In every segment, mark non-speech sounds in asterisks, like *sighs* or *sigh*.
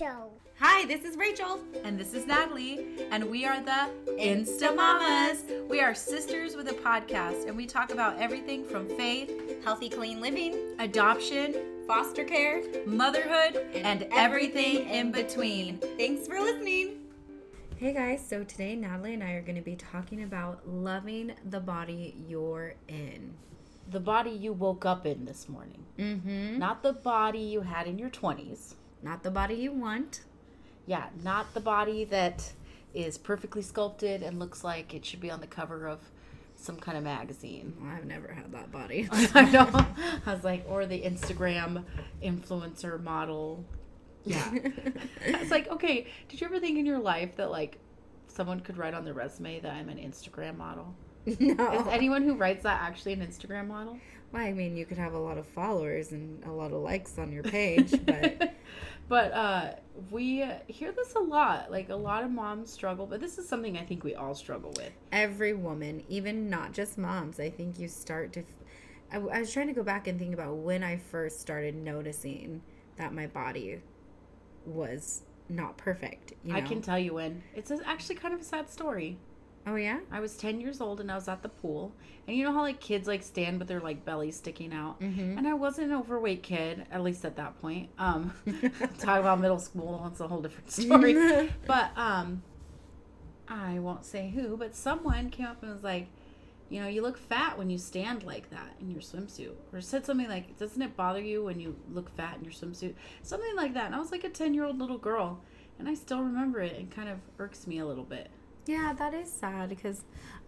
Show. Hi, this is Rachel. And this is Natalie, and we are the Insta Mamas. We are sisters with a podcast, and we talk about everything from faith, healthy, clean living, adoption, foster care, motherhood, and, everything in between. Thanks for listening. Hey guys, so today Natalie and I are going to be talking about loving the body you're in. The body you woke up in this morning, Mm-hmm. not the body you had in your 20s. Not the body you want. Yeah, not the body that is perfectly sculpted and looks like it should be on the cover of some kind of magazine. Well, I've never had that body. *laughs* I know. I was like, or the Instagram influencer model. Yeah. *laughs* it's like, okay, did you ever think in your life that like someone could write on their resume that I'm an Instagram model? *laughs* no. Is anyone who writes that actually an Instagram model? well, I mean, you could have a lot of followers and a lot of likes on your page, but but uh we hear this a lot. Like a lot of moms struggle, but this is something I think we all struggle with. every woman, even not just moms, I think you start to. I, I was trying to go back and think about when I first started noticing that my body was not perfect. You know? I can tell you when. It's actually kind of a sad story. Oh yeah. I was 10 years old and I was at the pool. And you know how like kids like stand with their like belly sticking out? Mm-hmm. And I wasn't an overweight kid, at least at that point. Um *laughs* talk about middle school, that's a whole different *laughs* story. but um I won't say who, but someone came up and was like, you know, you look fat when you stand like that in your swimsuit. Or said something like, doesn't it bother you when you look fat in your swimsuit? Something like that. And I was like a 10 year old little girl. And I still remember it. It kind of irks me a little bit. Yeah, that is sad because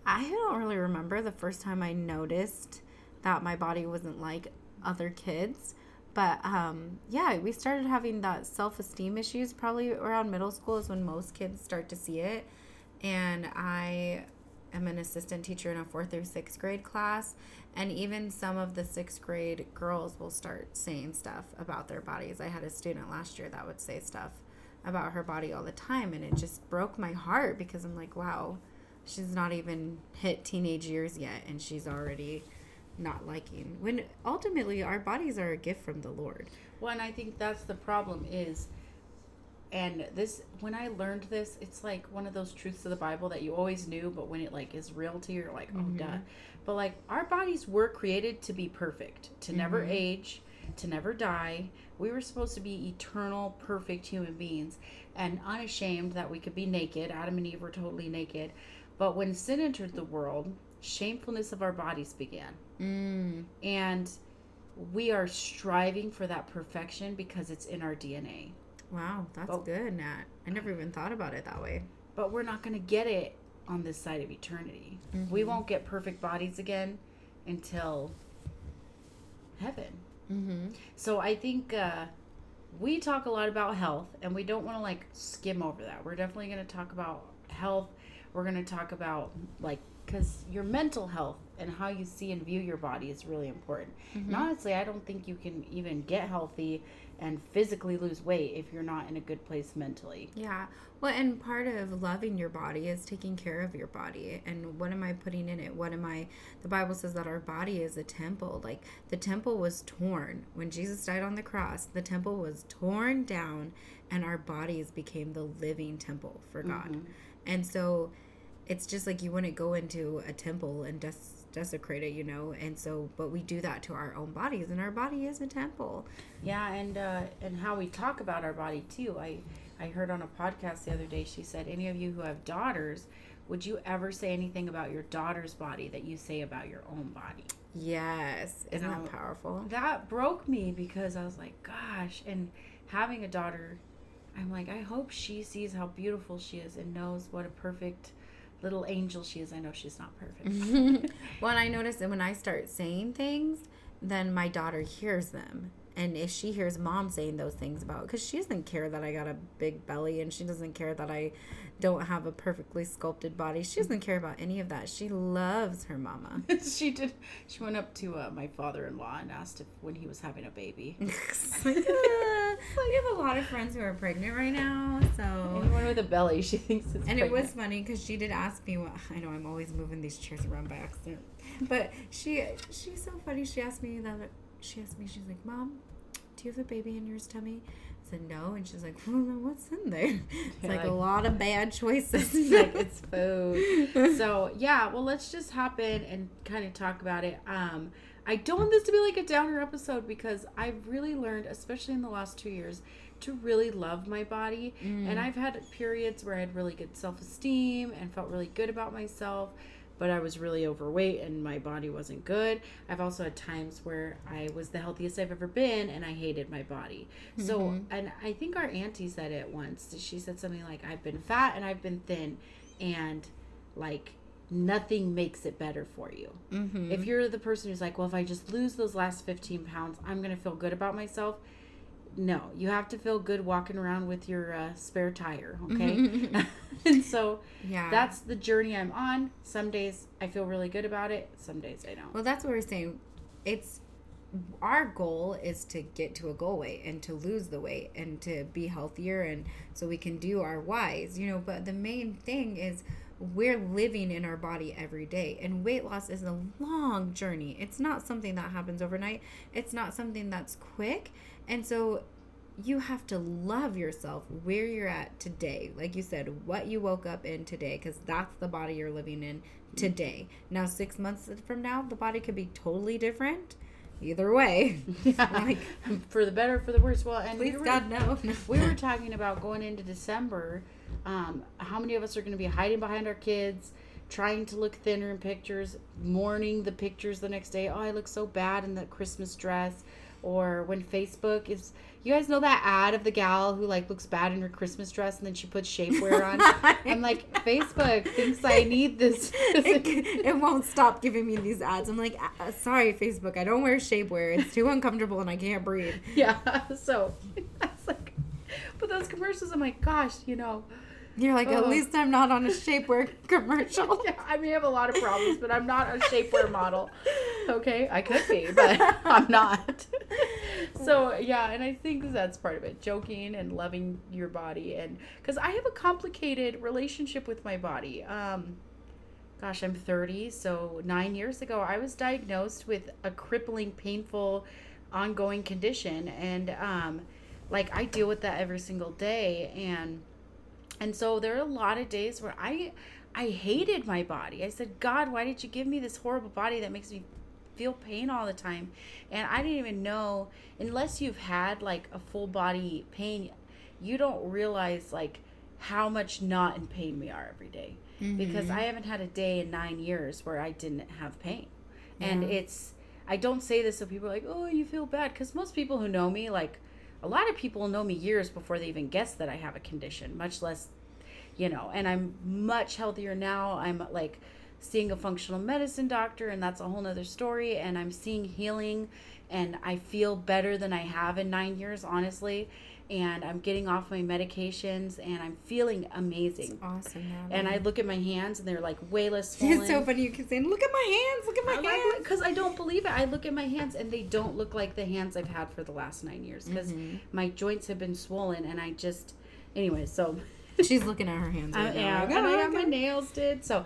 I don't really remember the first time I noticed that my body wasn't like other kids. But um, yeah, we started having that self esteem issues probably around middle school is when most kids start to see it. And I am an assistant teacher in a fourth through sixth grade class. And even some of the sixth grade girls will start saying stuff about their bodies. I had a student last year that would say stuff about her body all the time and it just broke my heart because I'm like, wow, she's not even hit teenage years yet and she's already not liking when ultimately our bodies are a gift from the Lord. Well, and I think that's the problem is, and this when I learned this, it's like one of those truths of the Bible that you always knew, but when it like is real to you, you're like, oh, mm-hmm. duh. But like our bodies were created to be perfect, to never mm-hmm. age, to never die. We were supposed to be eternal, perfect human beings, and unashamed that we could be naked. Adam and Eve were totally naked. But when sin entered the world, shamefulness of our bodies began Mm. and we are striving for that perfection because it's in our DNA. Wow, that's Oh. good, Nat. I never even thought about it that way. But we're not going to get it on this side of eternity. We won't get perfect bodies again until heaven. Mm-hmm. So I think uh, we talk a lot about health, and we don't want to like skim over that. We're definitely going to talk about health. We're going to talk about like because your mental health and how you see and view your body is really important. And honestly, I don't think you can even get healthy and physically lose weight if you're not in a good place mentally. Yeah. Well, and part of loving your body is taking care of your body. And what am I putting in it? What am I? The Bible says that our body is a temple. Like the temple was torn. When Jesus died on the cross, the temple was torn down and our bodies became the living temple for God. Mm-hmm. And so it's just like you wouldn't go into a temple and des- desecrate it, you know? And so, but we do that to our own bodies, and our body is a temple. Yeah, and uh, and how we talk about our body too. I I heard on a podcast the other day. She said, "Any of you who have daughters, would you ever say anything about your daughter's body that you say about your own body?" Yes. Isn't know, that powerful? That broke me because I was like, "Gosh!" And having a daughter, I'm like, I hope she sees how beautiful she is and knows what a perfect little angel she is. I know she's not perfect. *laughs* *laughs* well, and I notice that when I start saying things, then my daughter hears them. And if she hears mom saying those things about, because she doesn't care that I got a big belly and she doesn't care that I don't have a perfectly sculpted body, she doesn't care about any of that. She loves her mama. *laughs* she did. She went up to uh, my father-in-law and asked if when he was having a baby. *laughs* Like, *laughs* uh, we have a lot of friends who are pregnant right now, so. Anyone with a belly, she thinks it's. And it was funny because she did ask me. What, I know I'm always moving these chairs around by accident, but she she's so funny. She asked me that. She asked me. She's like, "Mom, "Do you have a baby in your tummy?" I said, "No," and she's like, "Well, then what's in there?" *laughs* It's You're like, a lot of bad choices. *laughs* It's like it's food. *laughs* So yeah, well let's just hop in and kind of talk about it. Um I don't want this to be like a downer episode because I've really learned, especially in the last two years, to really love my body. And I've had periods where I had really good self esteem and felt really good about myself, but I was really overweight and my body wasn't good. I've also had times where I was the healthiest I've ever been and I hated my body. So, and I think our auntie said it once. She said something like, I've been fat and I've been thin, and like nothing makes it better for you. mm-hmm. If you're the person who's like, well, if I just lose those last 15 pounds, I'm going to feel good about myself. No, you have to feel good walking around with your uh, spare tire, *laughs* okay? *laughs* and so yeah, that's the journey I'm on. Some days I feel really good about it, some days I don't. Well, that's what we're saying. It's our goal is to get to a goal weight and to lose the weight and to be healthier and so we can do our whys, you know, but the main thing is we're living in our body every day and weight loss is a long journey. It's not something that happens overnight. It's not something that's quick. And so you have to love yourself where you're at today. Like you said, what you woke up in today, because that's the body you're living in today. Now, six months from now, the body could be totally different. Either way, *laughs* Yeah. *laughs* like, for the better, for the worse. Well, and please we were, God no. *laughs* we were talking about going into December. Um, how many of us are going to be hiding behind our kids, trying to look thinner in pictures, mourning the pictures the next day? Oh, I look so bad in that Christmas dress. Or when Facebook is, you guys know that ad of the gal who like looks bad in her Christmas dress and then she puts shapewear on. *laughs* I'm like, Facebook thinks I need this. *laughs* it, it won't stop giving me these ads. I'm like, uh, sorry, Facebook, I don't wear shapewear. It's too uncomfortable and I can't breathe. *laughs* yeah. So I was like, but those commercials, I'm like, gosh, you know. You're like, at least I'm not on a shapewear *laughs* commercial. Yeah, I may have a lot of problems, but I'm not a shapewear model. Okay, I could be, but *laughs* I'm not. so yeah, and I think that's part of it, joking and loving your body, and because I have a complicated relationship with my body. Um, gosh, I'm 30, so nine years ago, I was diagnosed with a crippling, painful, ongoing condition, and um, like I deal with that every single day, and and so there are a lot of days where I I hated my body. I said, God, why did you give me this horrible body that makes me feel pain all the time? And I didn't even know unless you've had like a full body pain, you don't realize like how much not in pain we are every day. Because mm-hmm. I haven't had a day in nine years where I didn't have pain. And it's I don't say this so people are like, oh, you feel bad. Because most people who know me, like a lot of people know me years before they even guess that I have a condition, much less, you know, and I'm much healthier now. I'm like seeing a functional medicine doctor, and that's a whole nother story. And I'm seeing healing, and I feel better than I have in nine years, honestly. And I'm getting off my medications, and I'm feeling amazing. Awesome. And I look at my hands, and they're like way less swollen. *laughs* It's so funny. You keep saying, "Look at my hands. Look at my hands." because I don't believe it. I look at my hands and they don't look like the hands I've had for the last nine years because Mm-hmm. my joints have been swollen and I just, anyway. So She's looking at her hands. *laughs* I Right now, am, like, and I "Oh, got my nails did. So,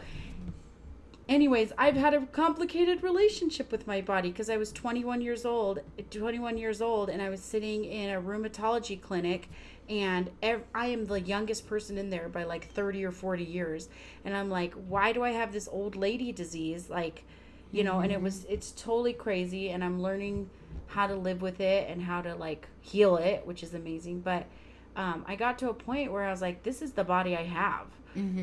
anyways, I've had a complicated relationship with my body because I was 21 years old, 21 years old, and I was sitting in a rheumatology clinic, and ev- I am the youngest person in there by like 30 or 40 years, and I'm like, why do I have this old lady disease? Like, you know, and it was it's totally crazy, and I'm learning how to live with it and how to like heal it, which is amazing, but. Um, I got to a point where I was like, this is the body I have.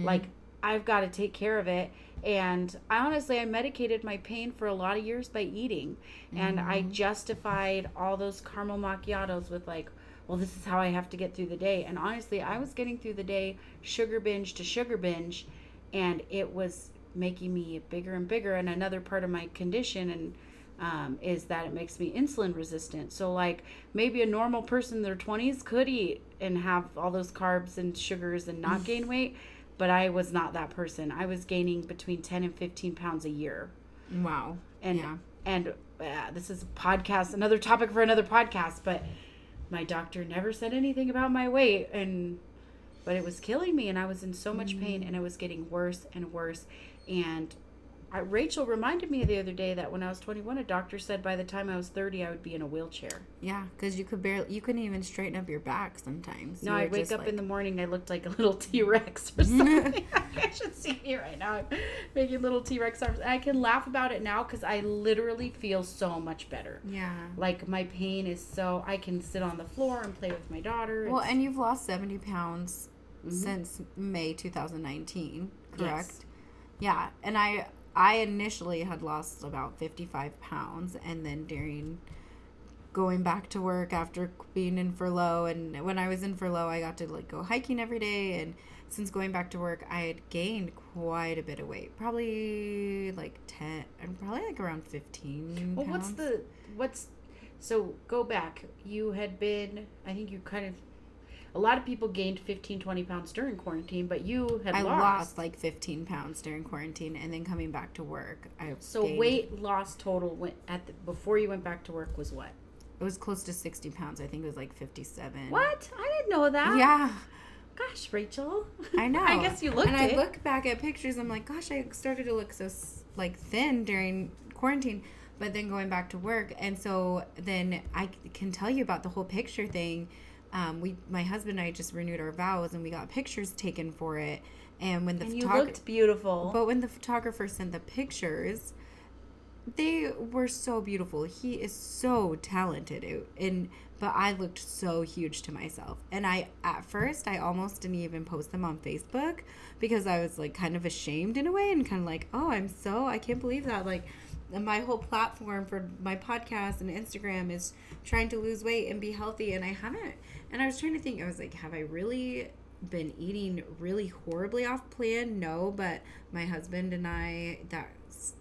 Like, I've got to take care of it. And I honestly, I medicated my pain for a lot of years by eating. And I justified all those caramel macchiatos with, like, well, this is how I have to get through the day. And honestly, I was getting through the day sugar binge to sugar binge. And it was making me bigger and bigger. And another part of my condition and um, is that it makes me insulin resistant. So, like, maybe a normal person in their 20s could eat and have all those carbs and sugars and not gain *laughs* weight, but I was not that person. I was gaining between 10 and 15 pounds a year. Wow. And, yeah. and uh, this is a podcast, another topic for another podcast, but my doctor never said anything about my weight. And, but it was killing me, and I was in so much pain, and it was getting worse and worse. And I, Rachel reminded me the other day that when I was 21, a doctor said by the time I was 30, I would be in a wheelchair. Yeah, because you could barely, you couldn't even straighten up your back sometimes. No, I wake up like- in the morning, I looked like a little *laughs* T Rex or *laughs* something. *laughs* I should see me right now. I'm making little T Rex arms. And I can laugh about it now because I literally feel so much better. Yeah. Like my pain is so I can sit on the floor and play with my daughter. Well, It's- and you've lost 70 pounds Mhm. since May 2019, correct? Yes. Yeah, and I I initially had lost about 55 pounds and then during going back to work after being in furlough and when I was in furlough, I got to like go hiking every day and since going back to work, I had gained quite a bit of weight. Probably like 10 and probably like around 15 Well, what's the what's so go back. You had been I think you kind of a lot of people gained 15 20 pounds during quarantine, but you had I lost. lost like 15 pounds during quarantine and then coming back to work. I so gained- weight loss total went at the, before you went back to work was what? It was close to 60 pounds. I think it was like 57. What? I didn't know that. Yeah, Gosh, Rachel. I *laughs* know. I guess you looked And it. I look back at pictures. I'm like, gosh, I started to look so like thin during quarantine, but then going back to work, and so then i can tell you about the whole picture thing. Um, we, my husband and I, just renewed our vows, and we got pictures taken for it. And when the and you photographer, looked beautiful. But when the photographer sent the pictures, they were so beautiful. He is so talented, and but I looked so huge to myself. And I at first I almost didn't even post them on Facebook because I was like kind of ashamed in a way and kind of like, "Oh, I'm so I can't believe that like my whole platform for my podcast and Instagram is trying to lose weight and be healthy and I haven't. And I was trying to think I was like, have I really been eating really horribly off plan? No, but my husband and I that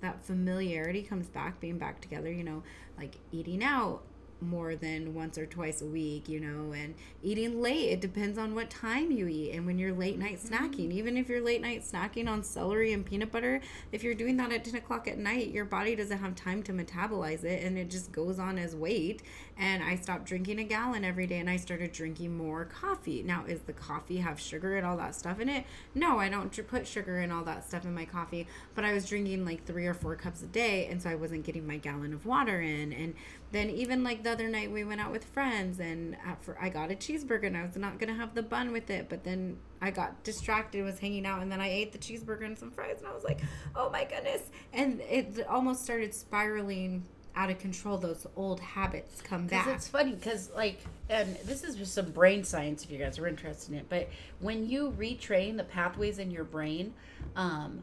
that familiarity comes back being back together, you know, like eating out more than once or twice a week, you know, and eating late. It depends on what time you eat and when you're late night mm-hmm. snacking. Even if you're late night snacking on celery and peanut butter, if you're doing that at 10 o'clock at night, your body doesn't have time to metabolize it and it just goes on as weight. And I stopped drinking a gallon every day and I started drinking more coffee. Now, is the coffee have sugar and all that stuff in it? No, I don't put sugar and all that stuff in my coffee, but I was drinking like three or four cups a day. And so I wasn't getting my gallon of water in. And then even like the other night we went out with friends and I got a cheeseburger and I was not gonna have the bun with it, but then I got distracted, was hanging out, and then I ate the cheeseburger and some fries, and I was like, oh my goodness! And it almost started spiraling out of control. Those old habits come back. it's funny because like and this is just some brain science if you guys are interested in it but when you retrain the pathways in your brain um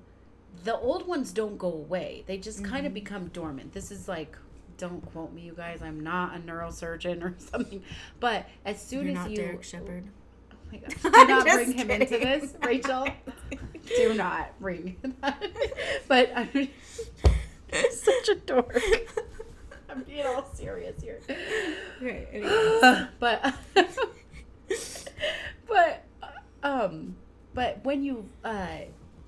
the old ones don't go away they just kind Mm-hmm. of become dormant this is like don't quote me you guys i'm not a neurosurgeon *laughs* or something but as soon as You're as not you Derek Shepherd. Oh my gosh. *laughs* *laughs* Do not bring him into this, Rachel. Do not bring that. But I mean, such a dork. *laughs* I'm being all serious here. *laughs* Okay, *sighs* but *laughs* but um but when you uh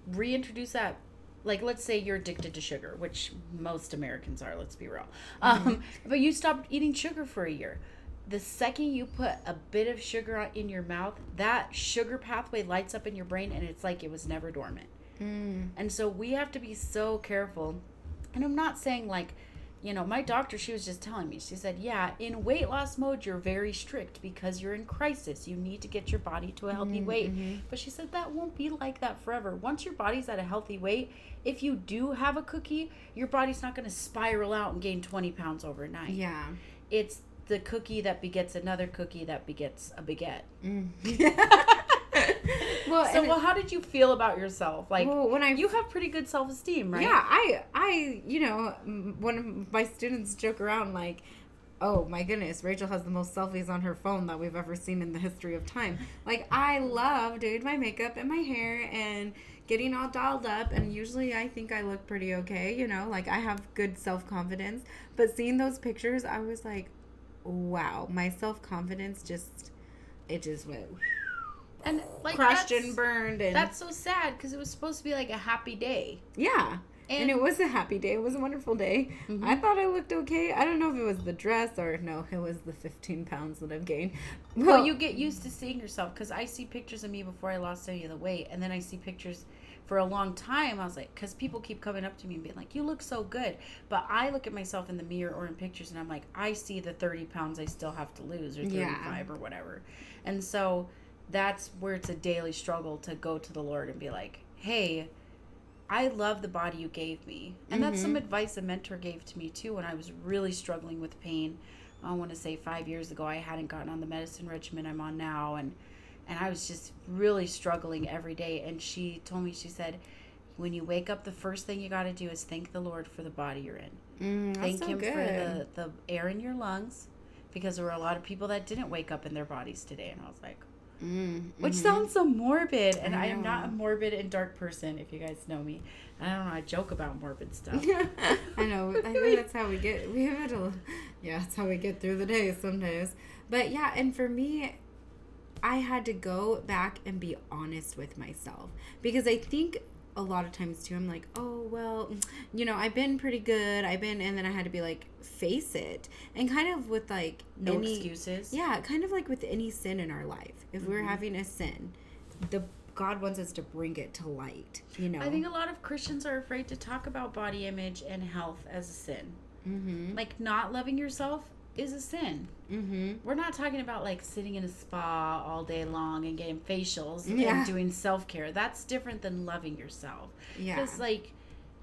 reintroduce that like let's say you're addicted to sugar which most americans are let's be real um but you stopped eating sugar for a year the second you put a bit of sugar in your mouth that sugar pathway lights up in your brain and it's like it was never dormant Mm. and so we have to be so careful. And I'm not saying like, you know, my doctor, she was just telling me, she said, yeah, in weight loss mode, you're very strict because you're in crisis. You need to get your body to a healthy weight. But she said that won't be like that forever. Once your body's at a healthy weight, if you do have a cookie, your body's not going to spiral out and gain 20 pounds overnight. Yeah. It's the cookie that begets another cookie that begets a baguette. Mm. *laughs* *laughs* *laughs* well, So, well, how did you feel about yourself? Like, well, when I you have pretty good self esteem, right? Yeah, I, I, you know, one of my students joke around like, "Oh my goodness, Rachel has the most selfies on her phone that we've ever seen in the history of time." Like, I love doing my makeup and my hair and getting all dolled up, and usually I think I look pretty okay. You know, like I have good self confidence. But seeing those pictures, I was like, "Wow, my self confidence just, it just went." And like crushed and burned and That's so sad because it was supposed to be like a happy day. Yeah. And, And- it was a happy day. It was a wonderful day. Mhm. I thought I looked okay. I don't know if it was the dress or no, it was the 15 pounds that I've gained. Well, you get used to seeing yourself because I see pictures of me before I lost any of the weight, and then I see pictures for a long time, I was like, because people keep coming up to me and being like, you look so good. But I look at myself in the mirror or in pictures and I'm like, I see the 30 pounds I still have to lose or 35 Yeah. or whatever. And so that's where it's a daily struggle to go to the Lord and be like, hey, I love the body you gave me. And that's some advice a mentor gave to me too when I was really struggling with pain. I want to say five years ago, I hadn't gotten on the medicine regimen I'm on now. And, and I was just really struggling every day. And she told me, she said, when you wake up, the first thing you got to do is thank the Lord for the body you're in. Mm, Thank so Him good. for the, the air in your lungs. Because there were a lot of people that didn't wake up in their bodies today. And I was like, Mm, which mhm. sounds so morbid and I I, am not a morbid and dark person if you guys know me i don't know i joke about morbid *laughs* stuff I know. I think *laughs* that's how we get. We have to. Yeah, that's how we get through the day sometimes. But yeah, and for me, I had to go back and be honest with myself because I think a lot of times too, I'm like, oh well, you know, I've been pretty good. I've been, and then I had to be like, face it, and kind of with like no any, excuses Yeah, kind of like with any sin in our life. If Mm-hmm. we're having a sin, the God wants us to bring it to light. You know. i think a lot of christians are afraid to talk about body image and health as a sin Mm-hmm. like not loving yourself is a sin Mm-hmm. we're not talking about like sitting in a spa all day long and getting facials Yeah. and doing self-care that's different than loving yourself Yeah. because like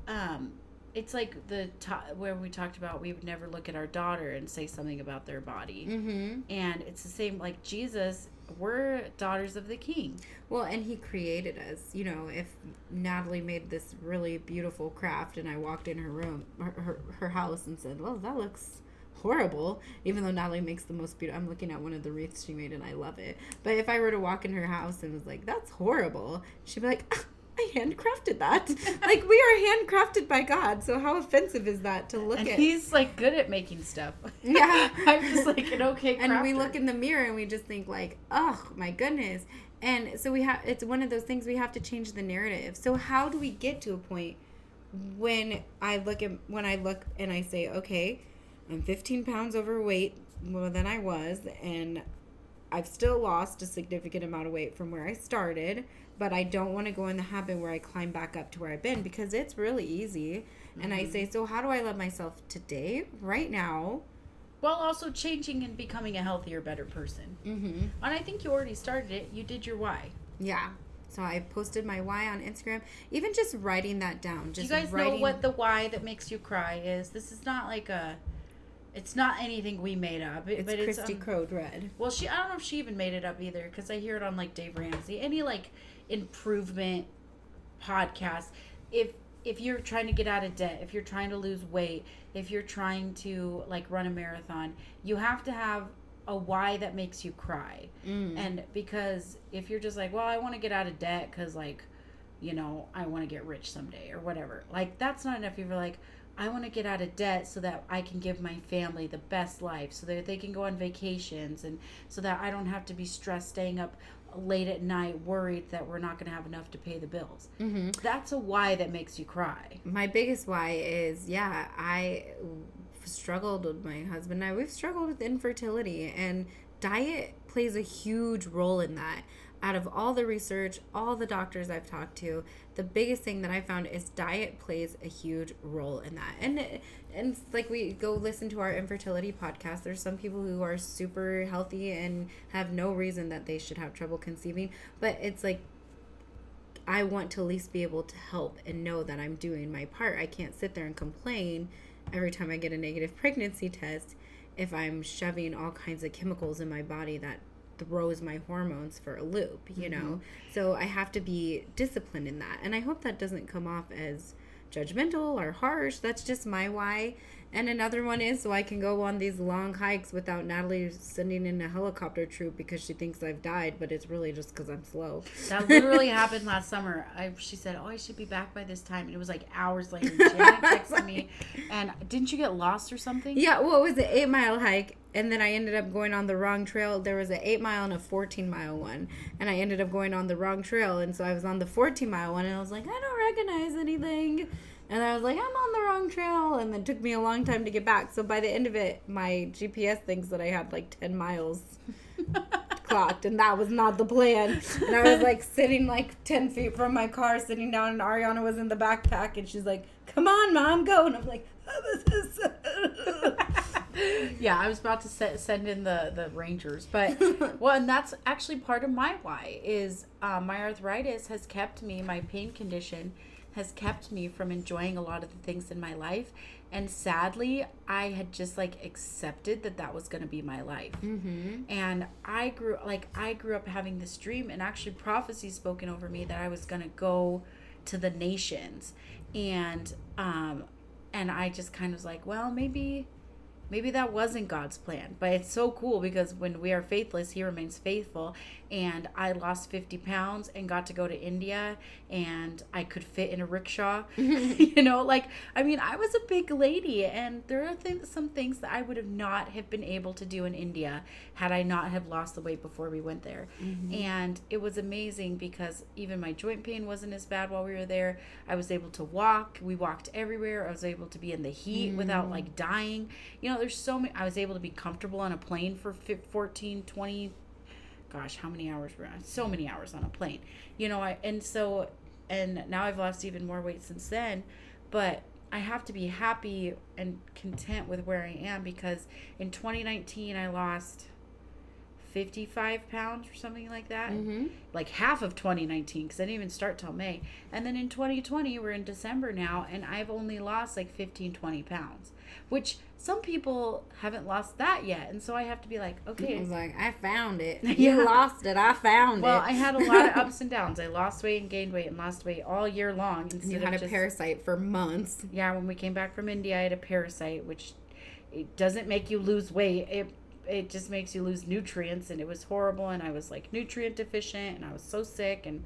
um it's like the to- where we talked about we would never look at our daughter and say something about their body Mm-hmm. and it's the same like jesus we're daughters of the king Well, and he created us. You know, if Natalie made this really beautiful craft and I walked in her room, her, her, her house, and said, well, that looks horrible, even though Natalie makes the most beautiful. I'm looking at one of the wreaths she made and I love it. But if I were to walk in her house and was like, that's horrible, she'd be like, "Ah, I handcrafted that. *laughs* like, we are handcrafted by God. So, how offensive is that to look and at? he's like good at making stuff *laughs* Yeah. i'm just like an okay and we look in the mirror and we just think like oh my goodness and so we have it's one of those things we have to change the narrative so how do we get to a point when i look at when i look and i say okay i'm 15 pounds overweight more than i was and i've still lost a significant amount of weight from where i started but i don't want to go in the habit where i climb back up to where i've been because it's really easy. And i say so how do i love myself today right now? While also changing and becoming a healthier better person. Mm-hmm. And i think you already started it. You did your why. Yeah. So I posted my why on Instagram. Even just writing that down. Just you guys writing, know what the why that makes you cry is? This is not like a it's not anything we made up it- it's but Christy it's um. Well, she I don't know if she even made it up either because I hear it on like Dave Ramsey. Any like improvement podcast. If if you're trying to get out of debt, if you're trying to lose weight, if you're trying to like run a marathon, you have to have a why that makes you cry. Mm. And because if you're just like, well, I want to get out of debt because like, you know, I want to get rich someday or whatever. Like that's not enough. If you're like, I want to get out of debt so that I can give my family the best life, so that they can go on vacations, and so that I don't have to be stressed staying up late at night worried that we're not going to have enough to pay the bills. hmm That's a why that makes you cry. My biggest why is yeah, I struggled with my husband and I. We've struggled with infertility, and diet plays a huge role in that. Out of all the research, all the doctors I've talked to, the biggest thing that I found is diet plays a huge role in that. And and like we go listen to our infertility podcast. There's some people who are super healthy and have no reason that they should have trouble conceiving, but it's like I want to at least be able to help and know that I'm doing my part. I can't sit there and complain every time I get a negative pregnancy test if I'm shoving all kinds of chemicals in my body that throws my hormones for a loop, you know? Mm-hmm. So I have to be disciplined in that. And I hope that doesn't come off as judgmental or harsh. That's just my why. And another one is so I can go on these long hikes without Natalie sending in a helicopter troop because she thinks I've died, but it's really just because I'm slow. That literally *laughs* happened last summer. I she said, "Oh, I should be back by this time," and it was like hours later. *laughs* Janet texted me, and didn't you get lost or something? Yeah, well, it was an eight mile hike, and then I ended up going on the wrong trail. There was an eight mile and a 14 mile one, and I ended up going on the wrong trail. And so I was on the 14 mile one, and I was like, I don't recognize anything. And I was like, I'm on the wrong trail. And then it took me a long time to get back. So by the end of it, my GPS thinks that I had like 10 miles *laughs* clocked, and that was not the plan. And I was like sitting like ten feet from my car, sitting down, and Ariana was in the backpack, and she's like, "Come on, mom, go!" And I'm like. *laughs* yeah, I was about to set, send in the the Rangers, but *laughs* well, and that's actually part of my why is uh, my arthritis has kept me, my pain condition has kept me from enjoying a lot of the things in my life, and sadly, I had just like accepted that that was going to be my life, mm-hmm. and I grew like I grew up having this dream, and actually prophecy spoken over me that I was going to go to the nations, and um, and I just kind of was like, well, maybe maybe that wasn't God's plan. But it's so cool because when we are faithless, He remains faithful. And I lost 50 pounds and got to go to India and I could fit in a rickshaw. *laughs* *laughs* you know, like, I mean, I was a big lady and there are th- some things that I would have not have been able to do in India had I not have lost the weight before we went there. Mm-hmm. And it was amazing because even my joint pain wasn't as bad while we were there. I was able to walk. We walked everywhere. I was able to be in the heat mm. without like dying. You know, there's so many. I was able to be comfortable on a plane for 14, 20, gosh, how many hours were on? So many hours on a plane. You know, I, and so, and now I've lost even more weight since then. But I have to be happy and content with where I am because in 2019 I lost 55 pounds or something like that. Mm-hmm. Like half of 2019 because I didn't even start till May. And then in 2020, we're in December now, and I've only lost like 15, 20 pounds, which some people haven't lost that yet. And so I have to be like, okay. I was like, I found it. *laughs* You yeah. lost it. I found well, it. Well, I had a lot of *laughs* ups and downs. I lost weight and gained weight and lost weight all year long. Instead you had a just, parasite for months. Yeah, when we came back from India, I had a parasite, which it doesn't make you lose weight. It it just makes you lose nutrients and it was horrible and I was like nutrient deficient and I was so sick and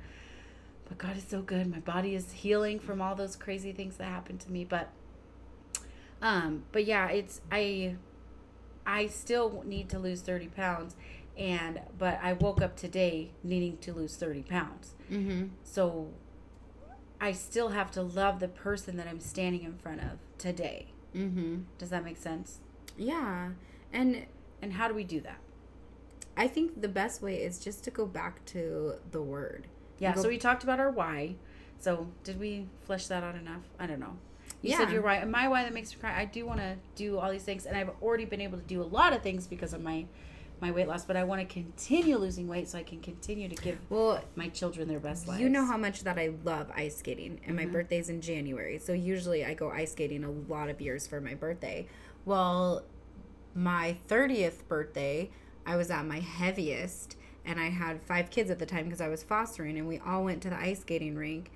but God is so good. My body is healing from all those crazy things that happened to me. But um but yeah, it's I I still need to lose 30 pounds and but I woke up today needing to lose 30 pounds. Mm-hmm. So I still have to love the person that I'm standing in front of today. Mm-hmm. Does that make sense? Yeah. And and how do we do that? I think the best way is just to go back to the word. Yeah, go... so we talked about our why. So did we flesh that out enough? I don't know. You yeah. said you're right. And my why that makes me cry, I do want to do all these things. And I've already been able to do a lot of things because of my my weight loss, but I want to continue losing weight so I can continue to give well my children their best lives. You know how much that I love ice skating, and mm-hmm. my birthday's in January, so usually I go ice skating a lot of years for my birthday. Well, my 30th birthday, I was at my heaviest and I had five kids at the time because I was fostering and we all went to the ice skating rink.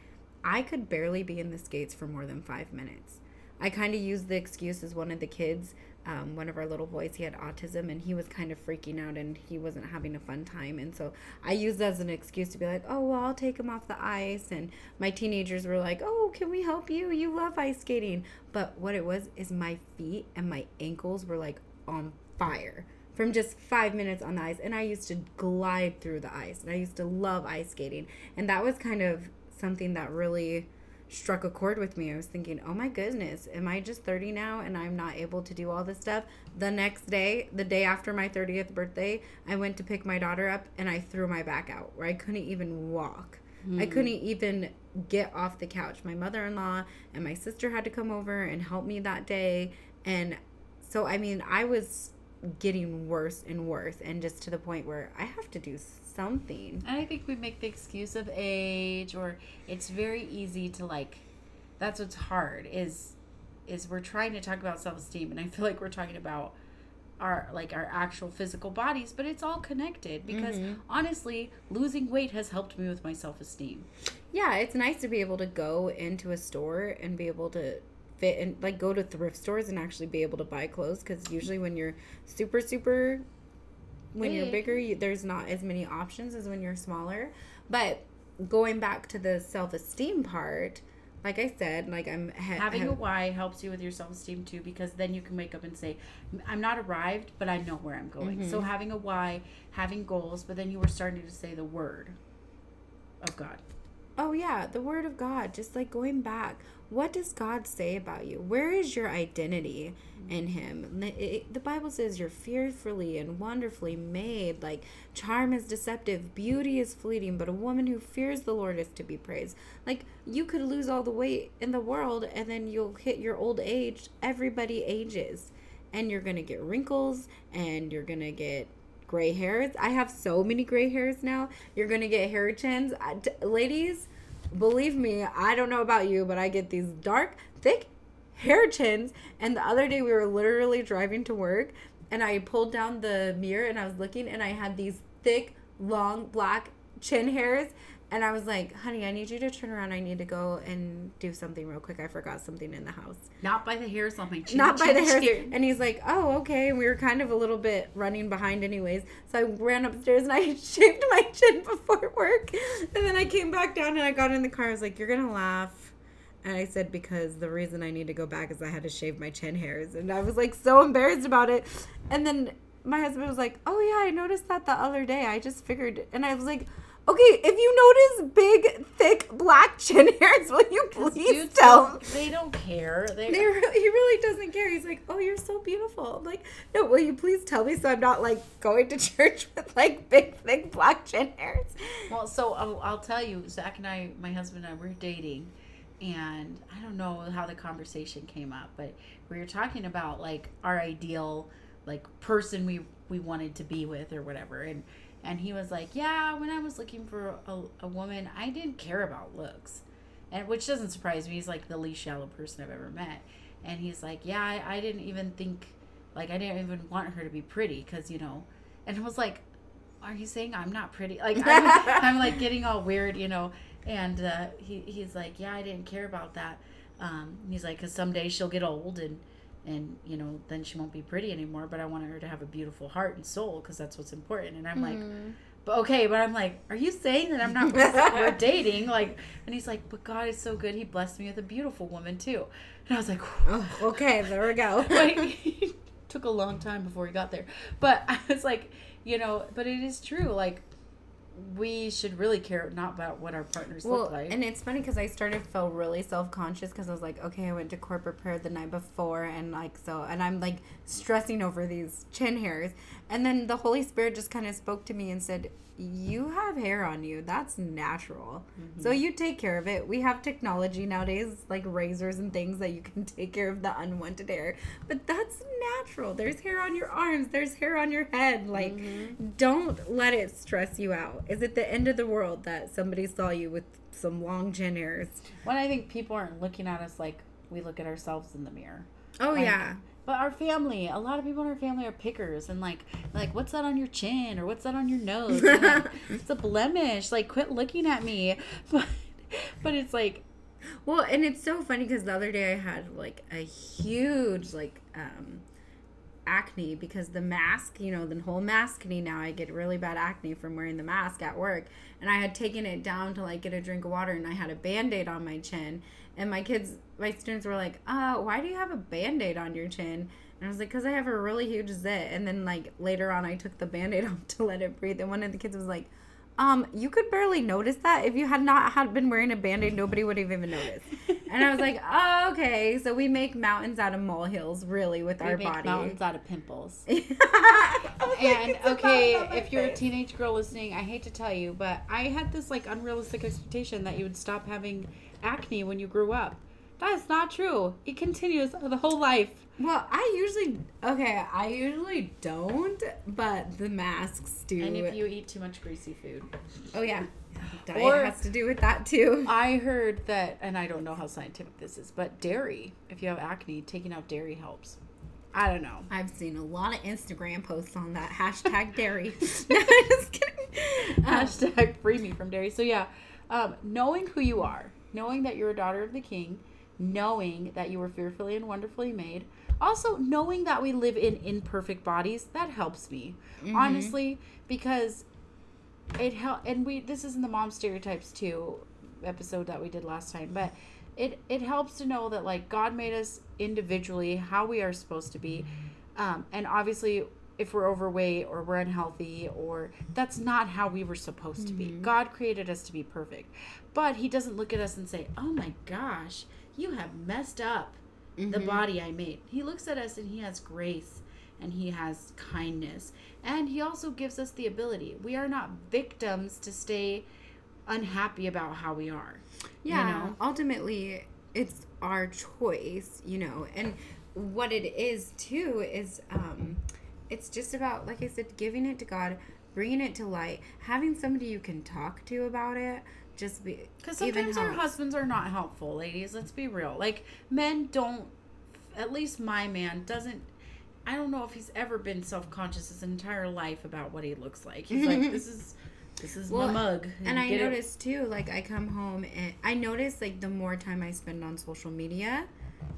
I could barely be in the skates for more than five minutes. I kind of used the excuse as one of the kids, um, one of our little boys, he had autism and he was kind of freaking out and he wasn't having a fun time. And so I used that as an excuse to be like, oh, well, I'll take him off the ice. And my teenagers were like, oh, can we help you? You love ice skating. But what it was is my feet and my ankles were like on fire from just five minutes on the ice. And I used to glide through the ice. And I used to love ice skating. And that was kind of something that really struck a chord with me. I was thinking, oh my goodness, am I just 30 now and I'm not able to do all this stuff? The next day, the day after my 30th birthday, I went to pick my daughter up and I threw my back out where I couldn't even walk. Mm. I hmm. couldn't even get off the couch. My mother in law and my sister had to come over and help me that day. And so, I mean, I was getting worse and worse, and just to the point where I have to do something. And I think we make the excuse of age, or it's very easy to like. That's what's hard is, is we're trying to talk about self esteem, and I feel like we're talking about our like our actual physical bodies but it's all connected because mm-hmm. honestly losing weight has helped me with my self-esteem yeah it's nice to be able to go into a store and be able to fit and like go to thrift stores and actually be able to buy clothes because usually when you're super super when you're bigger you, there's not as many options as when you're smaller but going back to the self-esteem part like I said, like I'm ha- having have, a why helps you with your self esteem too, because then you can wake up and say, "I'm not arrived, but I know where I'm going." Mm-hmm. So having a why, having goals, but then you were starting to say the word of God. Oh yeah, the word of God. Just like going back, what does God say about you? Where is your identity in mm. Him? It- it- the Bible says you're fearfully and wonderfully made. Like charm is deceptive, beauty is fleeting, but a woman who fears the Lord is to be praised. Like you could lose all the weight in the world, and then you'll hit your old age. Everybody ages, and you're gonna get wrinkles, and you're gonna get gray hairs. I have so many gray hairs now. You're gonna get hair chins, I- ladies. Believe me, I don't know about you, but I get these dark, thick hair chins. And the other day we were literally driving to work, and I pulled down the mirror and I was looking, and I had these thick, long black chin hairs. And I was like, honey, I need you to turn around. I need to go and do something real quick. I forgot something in the house Not by the hair, something. chin. not by the hair. chin. And he's like, "Oh, okay." And we were kind of a little bit running behind, anyways. So I ran upstairs and I *laughs* shaved my chin before work. And then I came back down and I got in the car. I was like, "You're gonna laugh." And I said, "Because the reason I need to go back is I had to shave my chin hairs." And I was like so embarrassed about it. And then my husband was like, "Oh yeah, I noticed that the other day. I just figured." And I was like. Okay, if you notice big, thick, black *laughs* chin hairs, will you please tell don't- They don't care. They, they really, he really doesn't care. He's like, "Oh, you're so beautiful." I'm like, no, will you please tell me so I'm not like going to *laughs* church with like big, thick black chin hairs? Well, so I'll, I'll tell you, Zach and I, my husband and I, were dating, and I don't know how the conversation came up, but we were talking about like our ideal like person we we wanted to be with or whatever, and and he was like, yeah, when I was looking for a, a woman, I didn't care about looks, and which doesn't surprise me. He's like the least shallow person I've ever met, and he's like, yeah, I, I didn't even think, like, I didn't even want her to be pretty because you know, and I was like, are you saying I'm not pretty? Like I'm, *laughs* I'm like getting all weird, you know. And uh, he he's like, yeah, I didn't care about that. Um, he's like, because someday she'll get old and and you know then she won't be pretty anymore. But I want her to have a beautiful heart and soul because that's what's important. And I'm like, mm-hmm. but okay, but I'm like, are you saying that I'm not *laughs* we're dating? Like, and he's like, but God is so good. He blessed me with a beautiful woman too. And I was like, *laughs* Oh, okay, there we go. *laughs* like took a long time before he got there but i was like you know but it is true like we should really care not about what our partners Well, look like. and it's funny because I started to feel really self conscious because I was like, okay, I went to corporate prayer the night before, and like so, and I'm like stressing over these chin hairs, and then the Holy Spirit just kind of spoke to me and said, "You have hair on you. That's natural. Mm-hmm. So you take care of it. We have technology nowadays, like razors and things that you can *laughs* take care of the unwanted hair, but that's natural. There's hair on your arms. There's hair on your head. Like, mm-hmm. don't let it stress you out. Is it the end of the world that somebody saw you with some long chin hairs? when i think people aren't looking at us like we look at ourselves in the mirror Oh Like, yeah. But our family a lot of people in our family are pickers and like like what's that on your chin or what's that on your nose like, *laughs* it's a blemish like quit looking at me *laughs* but but it's like Well, and it's so funny because the other day I had like a huge like um acne because the mask, you know, the whole mask maskne now I get really bad acne from wearing the mask at work. And I had taken it down to like get a drink of water and I had a band-aid on my chin. And my kids my students were like, "Uh, why do you have a band-aid on your chin?" And I was like, "Cuz I have a really huge zit." And then like later on I took the band-aid *laughs* off to let it breathe and one of the kids was like, um, you could barely notice that. If you had not had been wearing a band-aid, nobody would have even noticed. And I was like, *laughs* oh, okay. So we make mountains out of molehills, really, with we our make body. mountains out of pimples *laughs* was like, And okay, mountain on my if you're a teenage girl listening, I hate to tell you, but I had this like unrealistic expectation that you would stop having acne when you grew up. That's not true. It continues the whole life. Well, I usually okay. I usually don't, but the masks do. And if you eat too much greasy food. oh yeah, diet Or- has to do with that too. I heard that, and I don't know how scientific this is, but dairy, if you have acne, taking out dairy helps. I don't know. I've seen a lot of Instagram posts on that *laughs* hashtag dairy. *laughs* *laughs* no, I'm just kidding. Um, Hashtag free me from dairy. So yeah, um, knowing who you are, knowing that you're a daughter of the king, knowing that you were fearfully and wonderfully made, also knowing that we live in imperfect bodies, that helps me honestly because it help. And we this is in the mom stereotypes too episode that we did last time, but. It, it helps to know that like God made us individually how we are supposed to be, um, and obviously if we're overweight or we're unhealthy or that's not how we were supposed to be. God created us to be perfect. But he doesn't look at us and say, "Oh my gosh, you have messed up the body I made." He looks at us and he has grace and he has kindness. And he also gives us the ability. We are not victims to stay unhappy about how we are. Yeah. You know? Ultimately, it's our choice, you know, and what it is too is um, it's just about, like I said, giving it to God, bringing it to light, having somebody you can talk to about it. Just be Because even sometimes our husbands are not helpful, ladies. Let's be real. Like, men don't, at least my man doesn't, I don't know if he's ever been self conscious his entire life about what he looks like. He's like, this is. This is Well, my mug. And I get it- too, like I come home and I notice like the more time I spend on social media,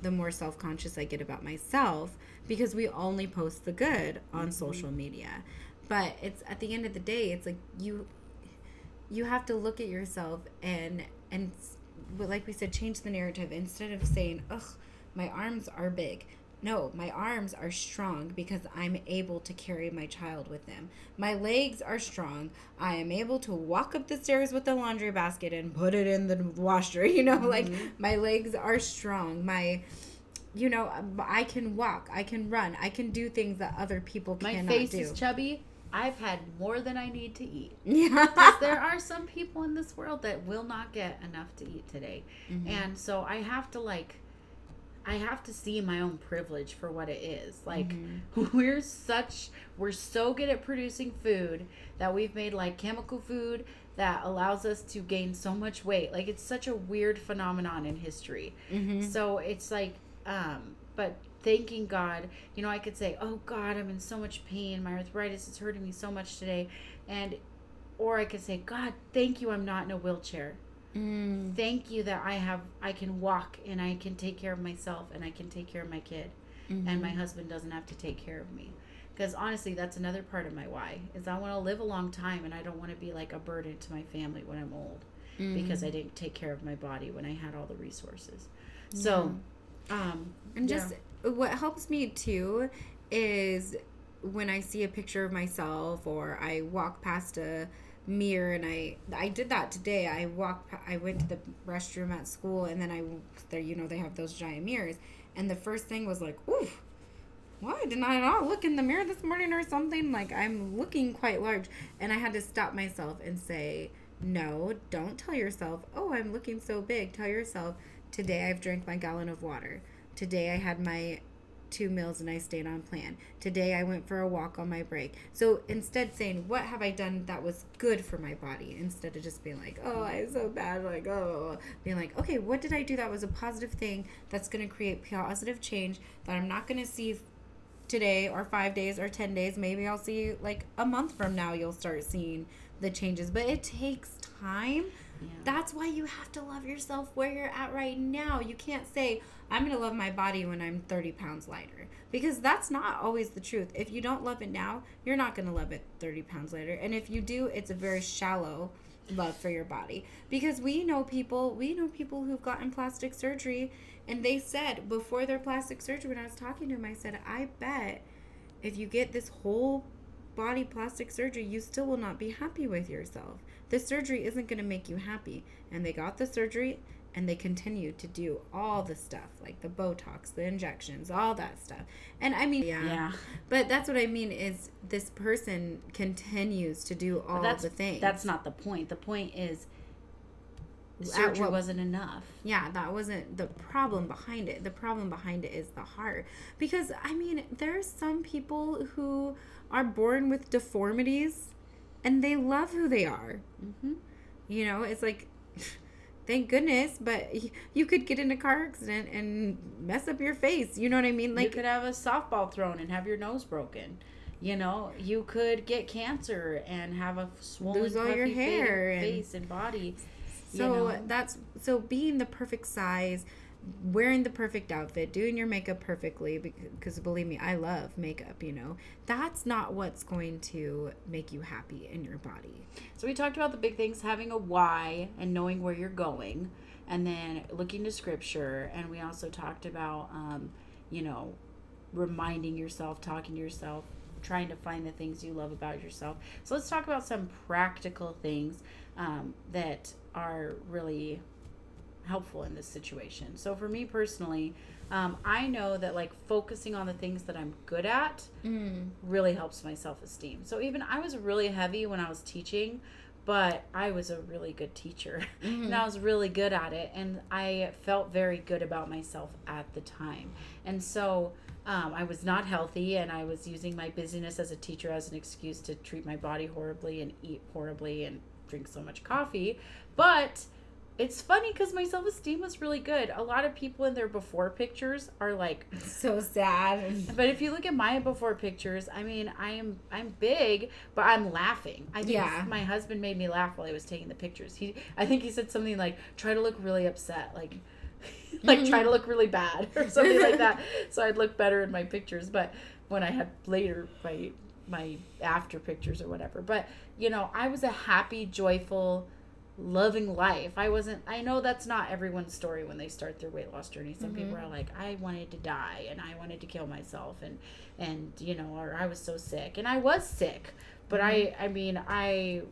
the more self conscious I get about myself because we only post the good on Mm-hmm. social media. But it's at the end of the day, it's like you you have to look at yourself and and like we said, change the narrative instead of saying, "Ugh, my arms are big." No, my arms are strong because I'm able to carry my child with them. My legs are strong. I am able to walk up the stairs with the laundry basket and put it in the washer. *laughs* You know, like my legs are strong. My, you know, I can walk. I can run. I can do things that other people My cannot face is chubby. I've had more than I need to eat. *laughs* yeah. there are some people in this world that will not get enough to eat today. Mm-hmm. And so I have to like I have to see my own privilege for what it is. Like Mm-hmm. *laughs* we're such we're so good at producing food that we've made like chemical food that allows us to gain so much weight. Like it's such a weird phenomenon in history. Mm-hmm. So it's like um but thanking God, you know, I could say, "Oh God, I'm in so much pain. My arthritis is hurting me so much today." And or I could say, "God, thank you I'm not in a wheelchair. Mm. Thank you that I have I can walk and I can take care of myself and I can take care of my kid and Mm-hmm. my husband doesn't have to take care of me." Because honestly, that's another part of my why is I want to live a long time and I don't want to be like a burden to my family when I'm old because Mm. I didn't take care of my body when I had all the resources. So, um, And yeah. just what helps me too is when I see a picture of myself or I walk past a mirror and I I did that today. I walked I went to the restroom at school and then I there you know they have those giant mirrors and the first thing was like, "Ooh, why did I not look in the mirror this morning or something? Like I'm looking quite large." And I had to stop myself and say, "No, don't tell yourself, "Oh, I'm looking so big." Tell yourself, "Today I've drank my gallon of water. Today I had my two meals and I stayed on plan. Today I went for a walk on my break." So instead saying, "What have I done that was good for my body?" instead of just being like, "Oh, I'm so bad." Like, "Oh," being like, "Okay, what did I do that was a positive thing that's going to create positive change that I'm not going to see today or five days or 10 days maybe i'll see like a month from now you'll start seeing the changes but it takes time Yeah. that's why you have to love yourself where you're at right now. You can't say i'm going to love my body when i'm 30 pounds lighter. Because that's not always the truth. If you don't love it now you're not going to love it 30 pounds later and if you do it's a very shallow love for your body. Because we know people we know people who've gotten plastic surgery and they said before their plastic surgery when i was talking to them i said i bet if you get this whole body plastic surgery you still will not be happy with yourself the surgery isn't going to make you happy and they got the surgery and they continued to do all the stuff like the botox the injections all that stuff and i mean yeah, Yeah. but that's what i mean is this person continues to do all the things That's not the point. The point is surgery what- wasn't enough. yeah, that wasn't the problem behind it. The problem behind it is the heart. Because, I mean, there are some people who are born with deformities and they love who they are. Mm-hmm. You know, it's like, *laughs* thank goodness, but you could get in a car accident and mess up your face. You know what I mean? Like, you could have a softball thrown and have your nose broken. You know, you could get cancer and have a swollen, Lose all your hair and- face and body. you So know. that's so being the perfect size, wearing the perfect outfit, doing your makeup perfectly because believe me, I love makeup, you know. That's not what's going to make you happy in your body. So we talked about the big things, having a why and knowing where you're going, and then looking to scripture. And we also talked about, um, you know, reminding yourself, talking to yourself, trying to find the things you love about yourself. So let's talk about some practical things um, that are really helpful in this situation. So for me personally, um, I know that like focusing on the things that I'm good at Mm. really helps my self esteem. So even I was really heavy when I was teaching, but I was a really good teacher *laughs* and I was really good at it. And I felt very good about myself at the time. And so um, I was not healthy and I was using my busyness as a teacher as an excuse to treat my body horribly and eat horribly and drink so much coffee. But it's funny because my self esteem was really good. A lot of people in their before pictures are like, *laughs* So sad. but if you look at my before pictures, I mean, I am I'm big, but I'm laughing. I think Yeah. my husband made me laugh while I was taking the pictures. He I think he said something like try to look really upset, like *laughs* like try to look really bad *laughs* or something like that. So I'd look better in my pictures, but when I had later my my after pictures or whatever. But, you know, I was a happy, joyful loving life. I wasn't I know that's not everyone's story when they start their weight loss journey. Some people mm-hmm. are like, I wanted to die and I wanted to kill myself and and you know, or I was so sick. And I was sick. But I mm-hmm. I mean, I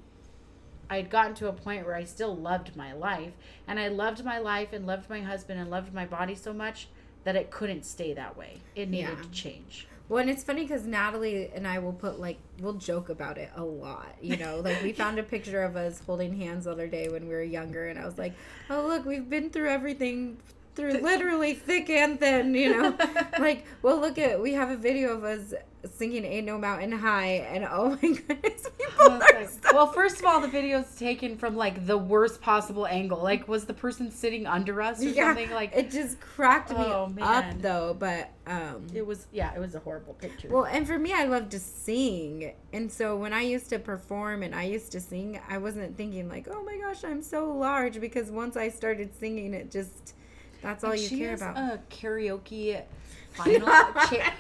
I had gotten to a point where I still loved my life and I loved my life and loved my husband and loved my body so much that it couldn't stay that way. It needed Yeah. to change. Well, and it's funny because Natalie and I will put like we'll joke about it a lot. You know, like we found a picture of us holding hands the other day when we were younger, and I was like, "Oh, look, we've been through everything, through literally thick and thin." You know, *laughs* like well, look at we have a video of us singing "Ain't No Mountain High," and oh my *laughs* goodness, people *laughs* Well, are so well, first of all, the video's taken from like the worst possible angle. Like, was the person sitting under us or yeah, something? Like, it just cracked me Oh, up though. But um, it was, yeah, it was a horrible picture. Well, and for me, I love to sing. And so when I used to perform and I used to sing, I wasn't thinking, like, oh my gosh, I'm so large. Because once I started singing, it just, that's all And you care about. A karaoke *laughs* final, cha-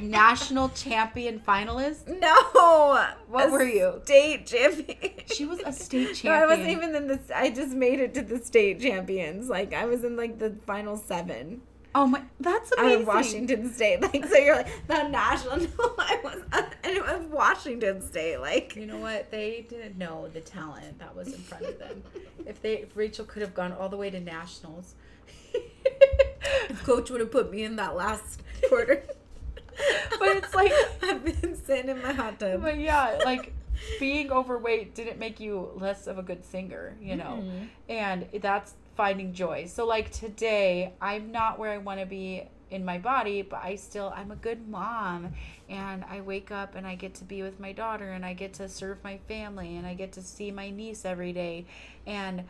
national champion finalist. no. What a were you? State champion. She was a *laughs* state No, champion. I wasn't even in the. I just made it to the state champions. Like I was in like the final seven Oh my, that's out amazing. of Washington State. *laughs* Like so, you're like the national. No, I was, uh, and it was Washington State. Like You know what? They didn't know the talent that was in front of them. if they, if Rachel could have gone all the way to nationals. *laughs* coach would have put me in that last quarter. *laughs* But it's like- *laughs* I've been sitting in my hot tub. But yeah, like being overweight didn't make you less of a good singer, you know. Mhm. And that's finding joy. So like today, I'm not where I want to be in my body, but I still I'm a good mom and I wake up and I get to be with my daughter and I get to serve my family and I get to see my niece every day and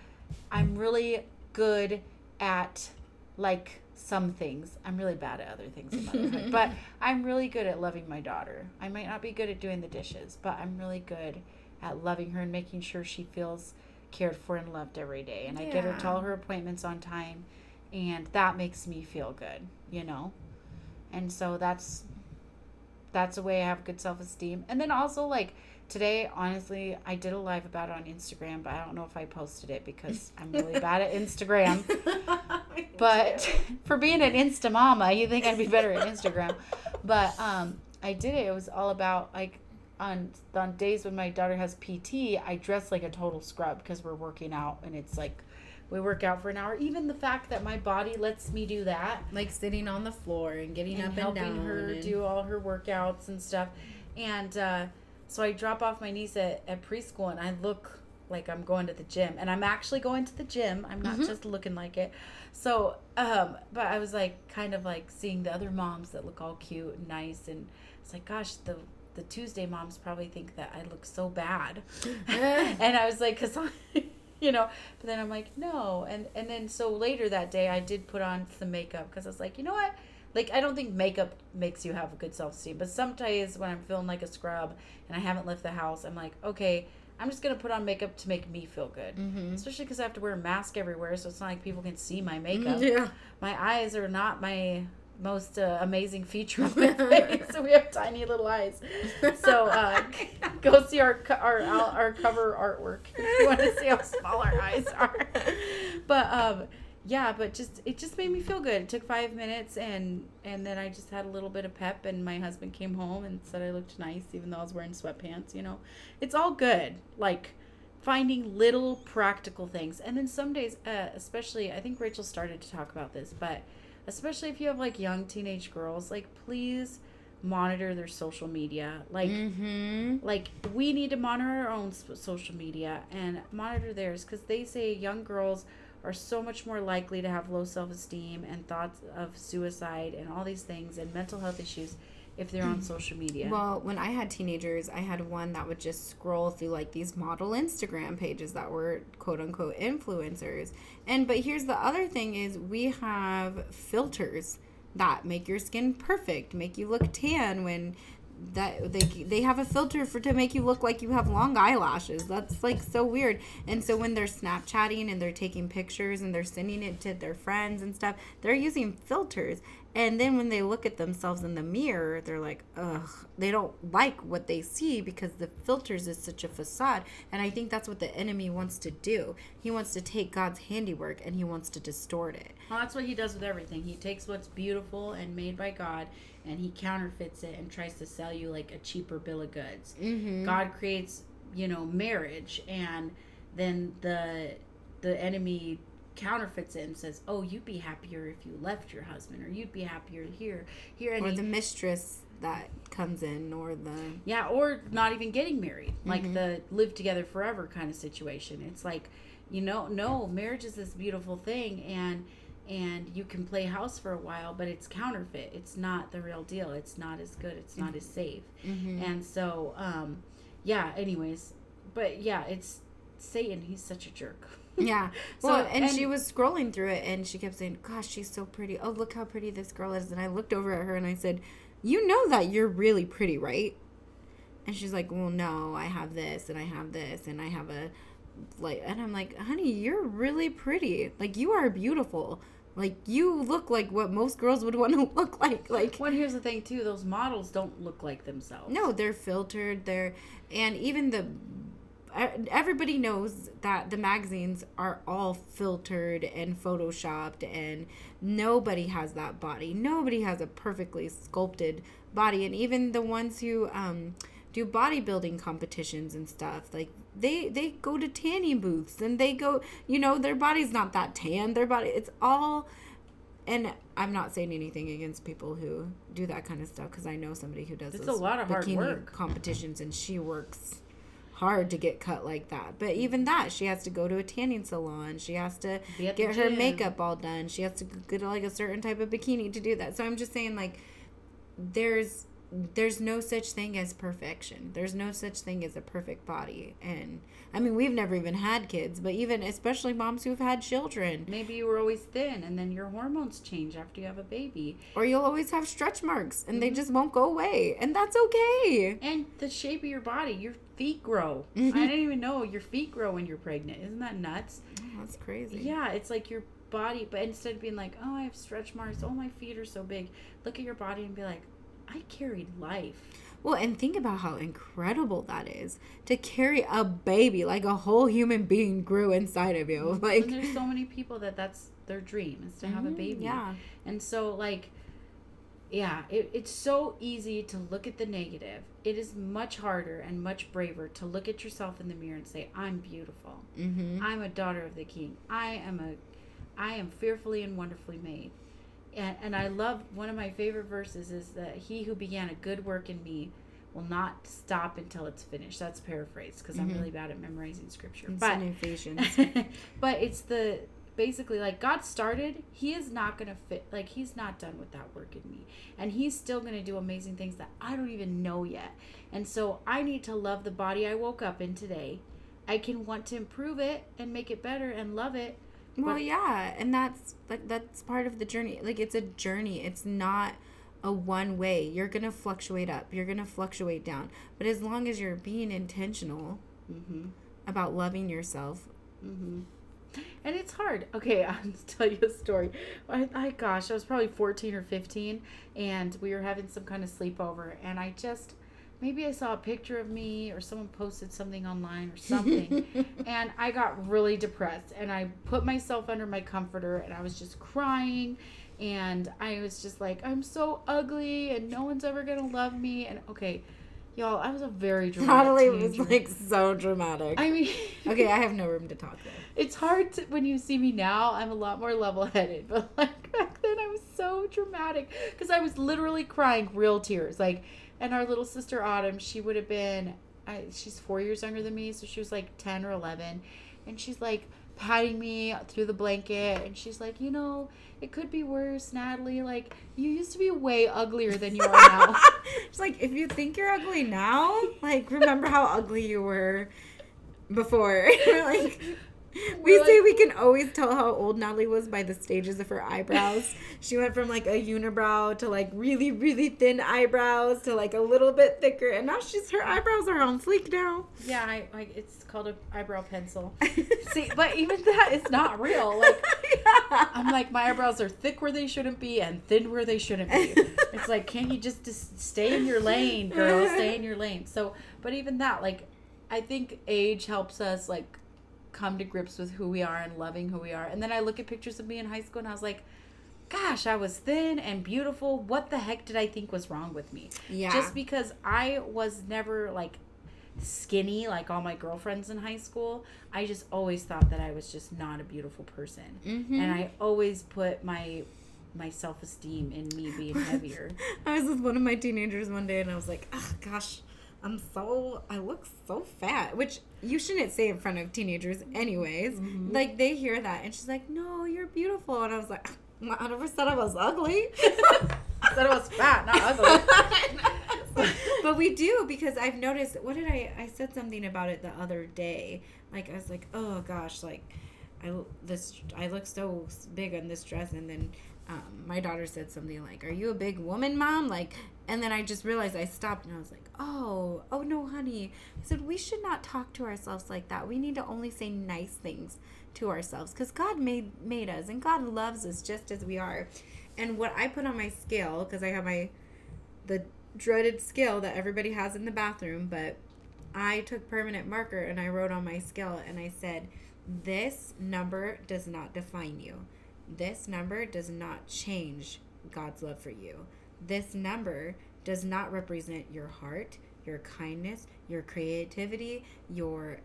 I'm really good at like some things. I'm really bad at other things in motherhood, but *laughs* I'm really good at loving my daughter. I might not be good at doing the dishes, but I'm really good at loving her and making sure she feels cared for and loved every day. And I get her to all her appointments on time, and that makes me feel good, you know. And so that's that's a way I have good self esteem. And then also like today, honestly, I did a live about it on Instagram, but I don't know if I posted it because I'm really bad at Instagram. *laughs* But *laughs* for being an Insta mama, you think I'd be better at Instagram. But um, I did it. It was all about like on on days when my daughter has PT, I dress like a total scrub because we're working out and it's like we work out for an hour. Even the fact that my body lets me do that like sitting on the floor and getting and up and helping down. her and- do all her workouts and stuff. And uh, so I drop off my niece at, at preschool and I look like I'm going to the gym. And I'm actually going to the gym. I'm not Mhm. just looking like it. So, um, but I was like kind of like seeing the other moms that look all cute and nice. And it's like, gosh, the the Tuesday moms probably think that I look so bad. *laughs* and I was like, because I, *laughs* you know, but then I'm like, no. And and then so later that day, I did put on some makeup because I was like, you know what? Like I don't think makeup makes you have a good self esteem, but sometimes when I'm feeling like a scrub and I haven't left the house, I'm like, okay, I'm just gonna put on makeup to make me feel good. Mhm. Especially because I have to wear a mask everywhere, so it's not like people can see my makeup. Yeah. My eyes are not my most uh, amazing feature of *laughs* my face. so we have tiny little eyes. So uh, *laughs* go see our our our cover artwork if you want to see how small our eyes are. *laughs* But um, yeah, but just it just made me feel good. It took five minutes, and and then I just had a little bit of pep. And my husband came home and said I looked nice, even though I was wearing sweatpants. You know, it's all good. Like finding little practical things, and then some days, uh, especially, I think Rachel started to talk about this, but especially if you have like young teenage girls, like please monitor their social media like Mm-hmm. like we need to monitor our own social media and monitor theirs because they say young girls are so much more likely to have low self-esteem and thoughts of suicide and all these things and mental health issues if they're on mm. social media Well, when I had teenagers, I had one that would just scroll through like these model Instagram pages that were quote unquote influencers. And but here's the other thing is we have filters that make your skin perfect, make you look tan when that they they have a filter for to make you look like you have long eyelashes. That's like so weird. And so when they're Snapchatting and they're taking pictures and they're sending it to their friends and stuff, they're using filters. And then when they look at themselves in the mirror, they're like, ugh, they don't like what they see because the filters is such a facade. And I think that's what the enemy wants to do. He wants to take God's handiwork and he wants to distort it. well that's what he does with everything he takes what's beautiful and made by god and he counterfeits it and tries to sell you like a cheaper bill of goods Mm-hmm. God creates, you know, marriage and then the the enemy counterfeits it and says, "Oh, you'd be happier if you left your husband or you'd be happier here." Here and Or he- the mistress that comes in, or the. yeah, or not even getting married. Like Mhm. the live together forever kind of situation. It's like, you know, no, marriage is this beautiful thing and and you can play house for a while, but it's counterfeit. It's not the real deal. It's not as good. It's not as safe. Mm-hmm. And so, um, yeah, anyways, but yeah, it's Satan. He's such a jerk. *laughs* Yeah. So, Well, and, and- she was scrolling through it and she kept saying, Gosh, she's so pretty. Oh, look how pretty this girl is. And I looked over at her and I said, You know that you're really pretty, right? And she's like, Well, no, I have this and I have this and I have a like and I'm like, honey, you're really pretty. Like you are beautiful. Like you look like what most girls would want to *laughs* look like. Like Well, here's the thing too: those models don't look like themselves. no, they're filtered. They're and even the everybody knows that the magazines are all filtered and photoshopped and nobody has that body. Nobody has a perfectly sculpted body and even the ones who um do bodybuilding competitions and stuff like they they go to tanning booths and they go you know their body's not that tan their body it's all and I'm not saying anything against people who do that kind of stuff because I know somebody who does It's a lot of hard work. competitions and she works hard to get cut like that. But even that, she has to go to a tanning salon. She has to Be at the get her makeup all done. She has to get like a certain type of bikini to do that. So I'm just saying like there's there's no such thing as perfection. There's no such thing as a perfect body. And I mean, we've never even had kids, but even especially moms who've had children, Maybe you were always thin, and then your hormones change after you have a baby, or you'll always have stretch marks and Mm-hmm. they just won't go away. And that's okay. and the shape of your body. Your feet grow. *laughs* I didn't even know your feet grow when you're pregnant. Isn't that nuts? Oh, that's crazy. Yeah, it's like your body, but instead of being like, "Oh, I have stretch marks. Oh, my feet are so big," look at your body and be like, "I carried life." Well, and think about how incredible that is to carry a baby like a whole human being grew inside of you. Like, and there's so many people that that's their dream is to have a Mhm, baby. Yeah. And so, like, yeah, it, it's so easy to look at the negative. It is much harder and much braver to look at yourself in the mirror and say, "I'm beautiful. Mm-hmm. I'm a daughter of the King. I am a, I am fearfully and wonderfully made." And and I love one of my favorite verses is that He who began a good work in me will not stop until it's finished. That's paraphrased because I'm Mhm. really bad at memorizing scripture. It's but in Ephesians. *laughs* but it's the basically like God started, he is not going to fit like he's not done with that work in me. And he's still going to do amazing things that I don't even know yet. And so I need to love the body I woke up in today. I can want to improve it and make it better and love it. Well, But- yeah, and that's like that's part of the journey. Like it's a journey. It's not a one way. You're going to fluctuate up. You're going to fluctuate down. But as long as you're being intentional Mhm. about loving yourself, Mhm. And it's hard. Okay, *laughs* I'll tell you a story. I, I gosh, I was probably 14 or 15 and we were having some kind of sleepover and I just maybe I saw a picture of me or someone posted something online or *laughs* something. and I got really depressed and I put myself under my comforter and I was just crying and I was just like, I'm so ugly and no one's ever gonna love me. And okay, y'all, I was a very dramatic. Natalie was like so dramatic. I mean, *laughs* okay, I have no room to talk there. it's hard to, when you see me now. I'm a lot more level headed, *laughs* but like back then, I was so dramatic because I was literally crying real tears. Like, and our little sister Autumn, she would have been, I, she's four years younger than me, so she was like ten or eleven, and she's like patting me through the blanket, and she's like, you know, it could be worse, Natalie. Like, you used to be way uglier than you are now. *laughs* It's like if you think you're ugly now, like remember how ugly you were before. *laughs* like we We're say like- we can always tell how old Natalie was by the stages of her eyebrows. *laughs* she went from like a unibrow to like really really thin eyebrows to like a little bit thicker, and now she's her eyebrows are on fleek now. yeah, I like it's called an eyebrow pencil. *laughs* See, but even that is not real. *laughs* Like. I'm like my eyebrows are thick where they shouldn't be and thin where they shouldn't be. It's like can't you just, just stay in your lane, girl? Stay in your lane. So, but even that, like, I think age helps us like come to grips with who we are and loving who we are. And then I look at pictures of me in high school and I was like, gosh, I was thin and beautiful. What the heck did I think was wrong with me? Yeah. Just because I was never like skinny like all my girlfriends in high school. I just always thought that I was just not a beautiful person. Mhm. And I always put my my self-esteem in me being *laughs* heavier. I was with one of my teenagers one day and I was like, oh gosh, I'm so, I look so fat. Which you shouldn't say in front of teenagers, anyways. Mm-hmm. Like they hear that and she's like, no, you're beautiful. And I was like, *laughs* I never said I was ugly. I *laughs* said I was fat, not ugly. *laughs* but we do because I've noticed. What did I? I said something about it the other day. Like I was like, oh gosh, like I this I look so big on this dress, and then um, my daughter said something like, "Are you a big woman, mom?" Like, and then I just realized I stopped and I was like, "Oh, oh no, honey." I said we should not talk to ourselves like that. We need to only say nice things to ourselves because God made made us and God loves us just as we are. And what I put on my scale because I have my the dreaded scale that everybody has in the bathroom, but I took permanent marker and I wrote on my scale and I said, This number does not define you. This number does not change God's love for you. This number does not represent your heart, your kindness, your creativity, your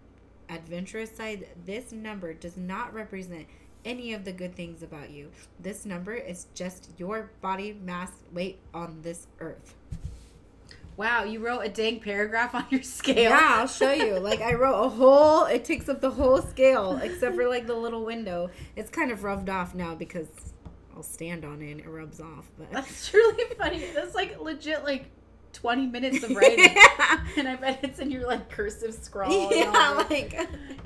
adventurous side. This number does not represent any of the good things about you. This number is just your body mass weight on this earth. wow, you wrote a dang paragraph on your scale. Yeah, I'll show you. *laughs* Like I wrote a whole it takes up the whole scale except for like the little window. It's kind of rubbed off now because I'll stand on it and it rubs off. But That's *laughs* really funny. That's like legit like 20 minutes of *laughs* writing. yeah, and I bet it's in your like cursive scrawl. *laughs* yeah, like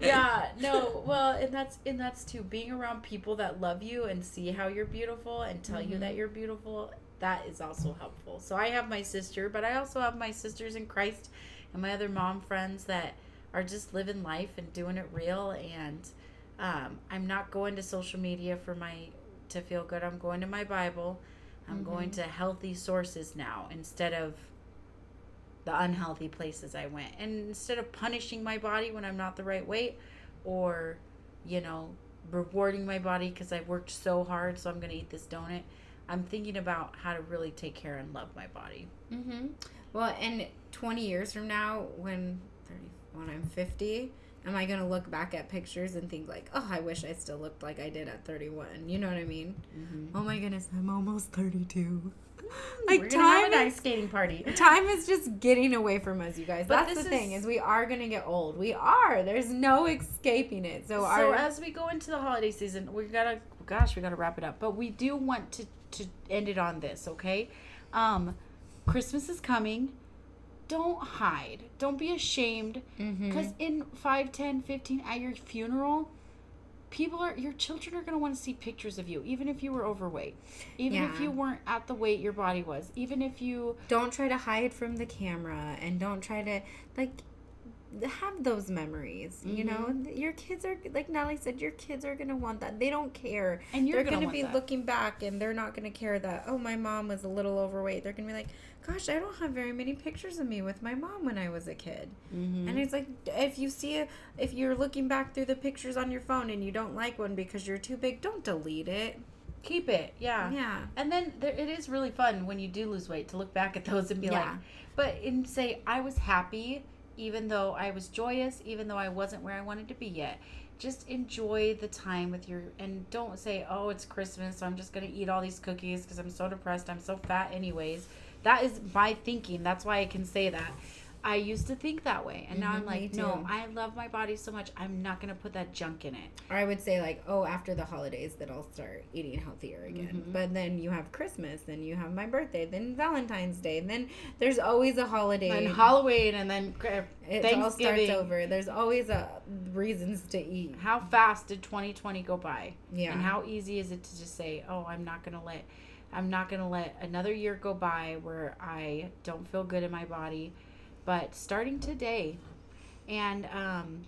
yeah no well and that's and that's too being around people that love you and see how you're beautiful and tell you Mhm. that you're beautiful that is also helpful so i have my sister but i also have my sisters in christ and my other mom friends that are just living life and doing it real and um, i'm not going to social media for my to feel good i'm going to my bible i'm going to healthy sources now instead of the unhealthy places I went. And instead of punishing my body when I'm not the right weight or, you know, rewarding my body because I worked so hard, so I'm going to eat this donut, I'm thinking about how to really take care and love my body. Mm-hmm. Well, and 20 years from now, when 30, when I'm 50, am I gonna look back at pictures and think like, oh, I wish I still looked like I did at 31? You know what I mean? Oh my goodness, I'm almost 32. Like We're going to have time a is, skating party. *laughs* time is just getting away from us, you guys. But That's the this thing is- is we are gonna get old. We are. There's no escaping it. So, So our as we go into the holiday season, we gotta gosh, we gotta wrap it up. But we do want to to end it on this, okay? Um, Christmas is coming. Don't hide. Don't be ashamed. Mm-hmm. Because in 5, 10, 15, at your funeral, people are your children are gonna want to see pictures of you, even if you were overweight, even if you weren't at the weight your body was, even if you don't try to hide from the camera and don't try to like have those memories. You know, your kids are like Natalie said. Your kids are gonna want that. They don't care. And you're they're gonna gonna, be that. looking back, and they're not gonna care that oh my mom was a little overweight. They're gonna be like, gosh, I don't have very many pictures of me with my mom when I was a kid. Mm-hmm. And it's like if you see a, if you're looking back through the pictures on your phone and you don't like one because you're too big, don't delete it. Keep it, yeah. Yeah. And then there, it is really fun when you do lose weight to look back at those and be Yeah. like, but and say I was happy, even though I was joyous, even though I wasn't where I wanted to be yet. Just enjoy the time with your and don't say, oh, it's Christmas, so I'm just gonna eat all these cookies because I'm so depressed. I'm so fat, anyways. That is my thinking. That's why I can say that. I used to think that way, and now Mhm, I'm like, no. I love my body so much. I'm not gonna put that junk in it. Or I would say like, oh, after the holidays, that I'll start eating healthier again. Mhm. But then you have Christmas, then you have my birthday, then Valentine's Day, and then there's always a holiday. And Halloween, and then uh, it all starts over. There's always a reasons to eat. how fast did 2020 go by Yeah. and how easy is it to just say oh i'm not gonna let i'm not gonna let another year go by where i don't feel good in my body but starting today and um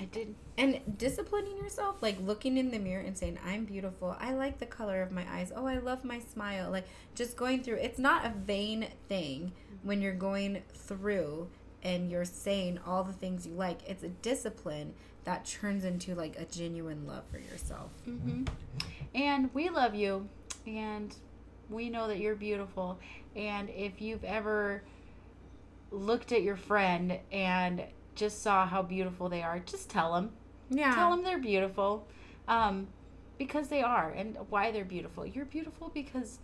i did and disciplining yourself, like looking in the mirror and saying, I'm beautiful. I like the color of my eyes. Oh, I love my smile. Like just going through. It's not a vain thing when you're going through and you're saying all the things you like. It's a discipline that turns into like a genuine love for yourself. hmm and we love you and we know that you're beautiful and if you've ever looked at your friend and just saw how beautiful they are just tell them Yeah. tell them they're beautiful um, because they are and why they're beautiful you're beautiful because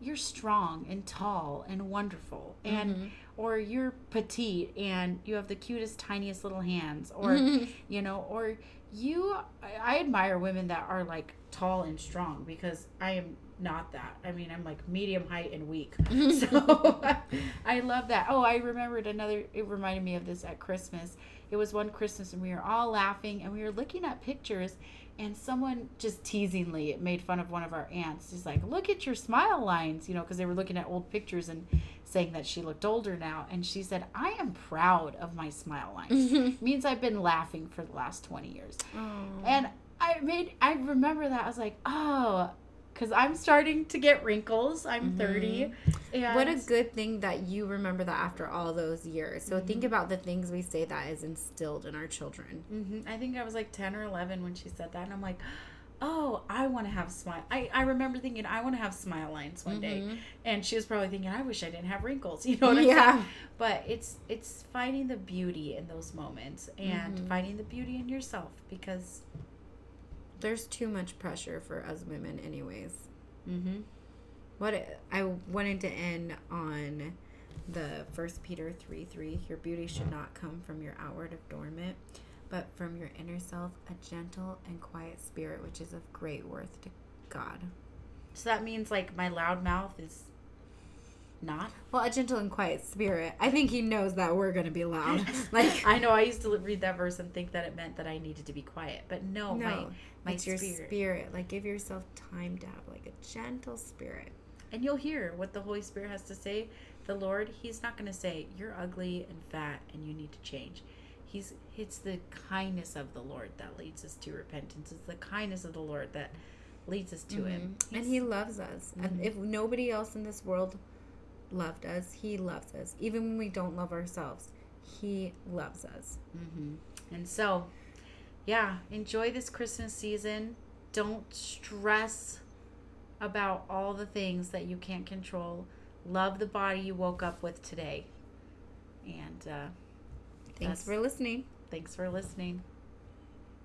you're strong and tall and wonderful and Mhm. or you're petite and you have the cutest tiniest little hands or *laughs* you know or you I- i admire women that are like tall and strong because i am not that i mean i'm like medium height and weak *laughs* so *laughs* I love that. Oh, I remembered another. It reminded me of this at Christmas. It was one Christmas and we were all laughing and we were looking at pictures, and someone just teasingly made fun of one of our aunts. She's like, "Look at your smile lines," you know, because they were looking at old pictures and saying that she looked older now. And she said, "I am proud of my smile lines. *laughs* means I've been laughing for the last twenty years." Oh. And I made I remember that I was like, "Oh." Because I'm starting to get wrinkles. I'm 30. And What a good thing that you remember that after all those years. So think about the things we say that is instilled in our children. hmm I think I was like 10 or 11 when she said that. And I'm like, oh, I want to have smile. I, I remember thinking, I want to have smile lines one day. And she was probably thinking, I wish I didn't have wrinkles. *laughs* You know what I'm Yeah. saying? But it's it's finding the beauty in those moments and Mhm. finding the beauty in yourself because. There's too much pressure for us women, anyways. Mm-hmm. What I wanted to end on the First Peter three three. Your beauty should not come from your outward adornment, but from your inner self, a gentle and quiet spirit, which is of great worth to God. So that means like my loud mouth is not. Well, a gentle and quiet spirit. I think he knows that we're gonna be loud. *laughs* Like I know I used to read that verse and think that it meant that I needed to be quiet, but no, my no, my it's your spirit. spirit. Like give yourself time to have like a gentle spirit. And you'll hear what the Holy Spirit has to say. The Lord, He's not going to say, You're ugly and fat and you need to change. He's it's the kindness of the Lord that leads us to repentance. It's the kindness of the Lord that leads us to Him. Mm-hmm. And he loves us. And Mhm. if nobody else in this world loved us, he loves us. Even when we don't love ourselves, he loves us. hmm And so, yeah, enjoy this Christmas season. Don't stress about all the things that you can't control. Love the body you woke up with today. And uh, Thanks for listening. thanks for listening.